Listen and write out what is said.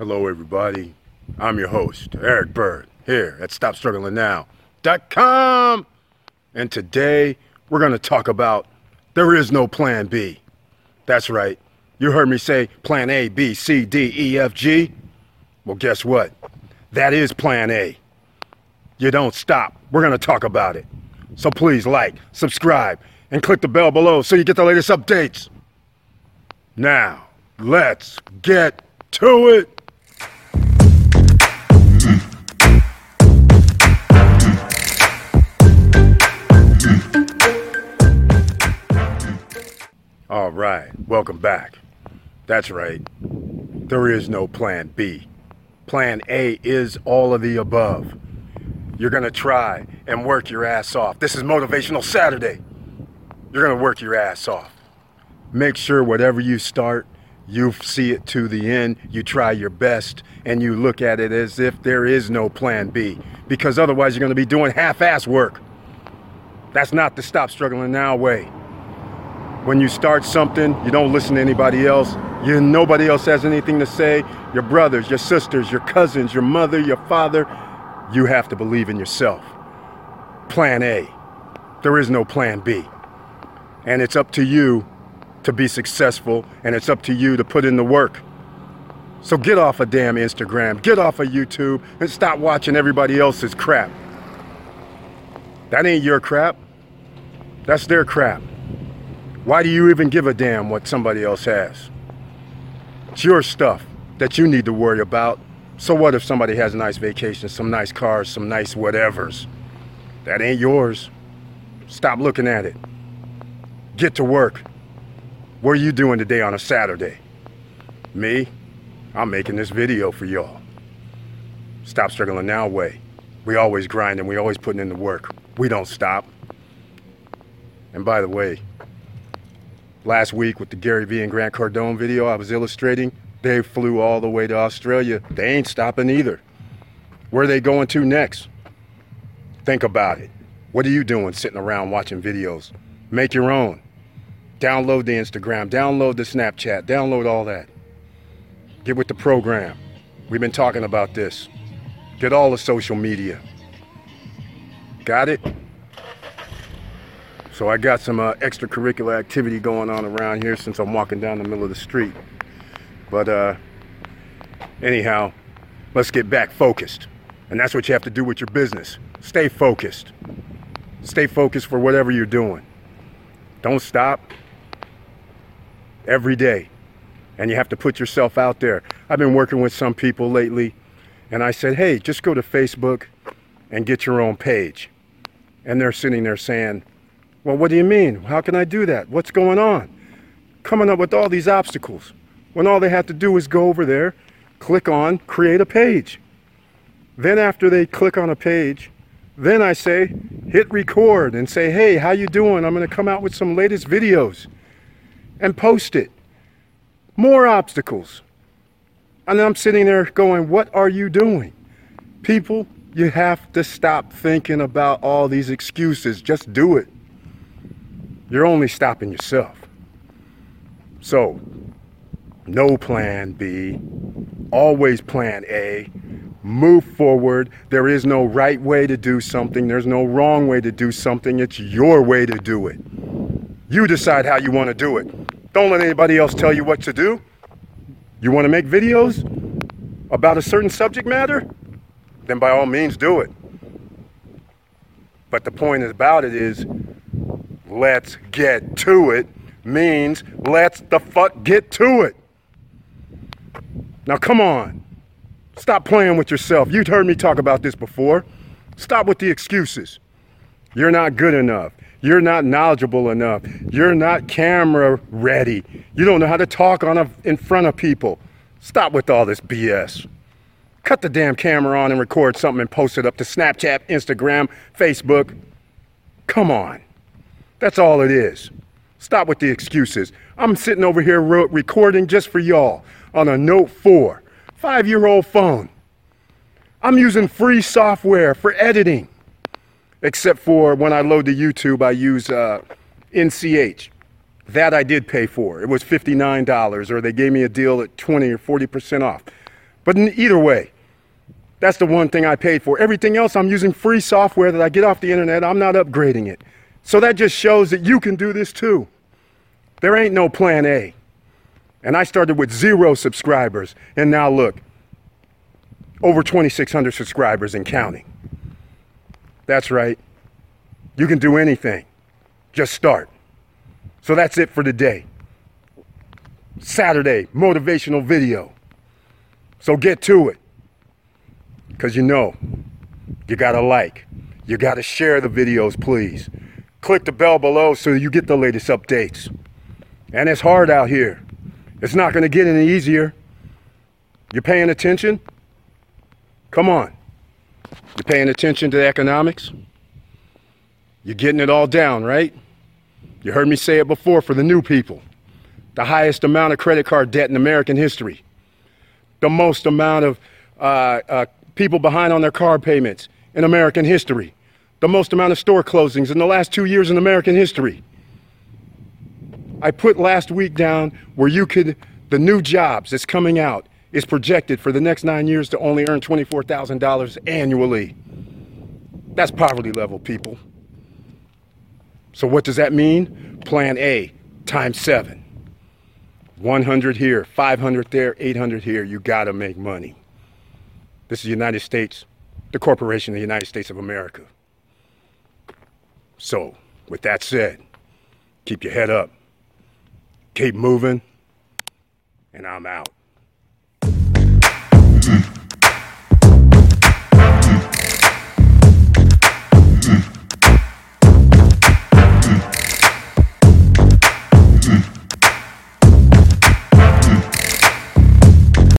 Hello, everybody. I'm your host, Eric Bird, here at StopStrugglingNow.com. And today, we're going to talk about there is no plan B. That's right. You heard me say plan A, B, C, D, E, F, G. Well, guess what? That is plan A. You don't stop. We're going to talk about it. So please like, subscribe, and click the bell below so you get the latest updates. Now, let's get to it. All right, welcome back. That's right. There is no plan B. Plan A is all of the above. You're going to try and work your ass off. This is Motivational Saturday. You're going to work your ass off. Make sure whatever you start, you see it to the end, you try your best, and you look at it as if there is no plan B. Because otherwise, you're going to be doing half ass work. That's not the stop struggling now way. When you start something, you don't listen to anybody else. You nobody else has anything to say. Your brothers, your sisters, your cousins, your mother, your father. You have to believe in yourself. Plan A. There is no plan B. And it's up to you to be successful, and it's up to you to put in the work. So get off of damn Instagram, get off of YouTube, and stop watching everybody else's crap. That ain't your crap. That's their crap. Why do you even give a damn what somebody else has? It's your stuff that you need to worry about. So what if somebody has a nice vacation, some nice cars, some nice whatevers? That ain't yours. Stop looking at it. Get to work. What are you doing today on a Saturday? Me? I'm making this video for y'all. Stop struggling now way. We always grind and we always putting in the work. We don't stop. And by the way, last week with the Gary Vee and Grant Cardone video I was illustrating, they flew all the way to Australia. They ain't stopping either. Where they going to next? Think about it. What are you doing sitting around watching videos? Make your own. Download the Instagram, download the Snapchat, download all that. Get with the program. We've been talking about this. Get all the social media. Got it? So I got some uh, extracurricular activity going on around here since I'm walking down the middle of the street. But uh, anyhow, let's get back focused. And that's what you have to do with your business. Stay focused. Stay focused for whatever you're doing. Don't stop every day. And you have to put yourself out there. I've been working with some people lately, and I said, hey, just go to Facebook and get your own page. And they're sitting there saying, well, what do you mean? How can I do that? What's going on? Coming up with all these obstacles when all they have to do is go over there, click on create a page. Then after they click on a page, then I say hit record and say, hey, how you doing? I'm going to come out with some latest videos and post it. More obstacles. And I'm sitting there going, what are you doing? People, you have to stop thinking about all these excuses. Just do it. You're only stopping yourself. So, no plan B, always plan A. Move forward. There is no right way to do something, there's no wrong way to do something. It's your way to do it. You decide how you want to do it. Don't let anybody else tell you what to do. You want to make videos about a certain subject matter? Then by all means do it. But the point about it is, let's get to it means let's the fuck get to it. Now come on. Stop playing with yourself. You've heard me talk about this before. Stop with the excuses. You're not good enough. You're not knowledgeable enough. You're not camera ready. You don't know how to talk on a, in front of people. Stop with all this BS. Cut the damn camera on and record something and post it up to Snapchat, Instagram, Facebook. Come on. That's all it is. Stop with the excuses. I'm sitting over here recording just for y'all on a Note 4, five year old phone. I'm using free software for editing except for when I load to YouTube, I use uh, NCH. That I did pay for. It was $59, or they gave me a deal at 20 or 40% off. But either way, that's the one thing I paid for. Everything else, I'm using free software that I get off the internet. I'm not upgrading it. So that just shows that you can do this too. There ain't no plan A. And I started with zero subscribers. And now look, over 2,600 subscribers and counting. That's right. You can do anything. Just start. So that's it for today. Saturday, motivational video. So get to it. Because you know, you got to like, you got to share the videos, please. Click the bell below so you get the latest updates. And it's hard out here. It's not going to get any easier. You're paying attention? Come on. You're paying attention to the economics? You're getting it all down, right? You heard me say it before for the new people. The highest amount of credit card debt in American history. The most amount of uh, uh, people behind on their car payments in American history. The most amount of store closings in the last two years in American history. I put last week down where you could, the new jobs that's coming out is projected for the next nine years to only earn $24,000 annually. That's poverty level, people. So what does that mean? Plan A times seven. 100 here, 500 there, 800 here. You got to make money. This is the United States, the corporation of the United States of America. So, with that said, keep your head up, keep moving, and I'm out.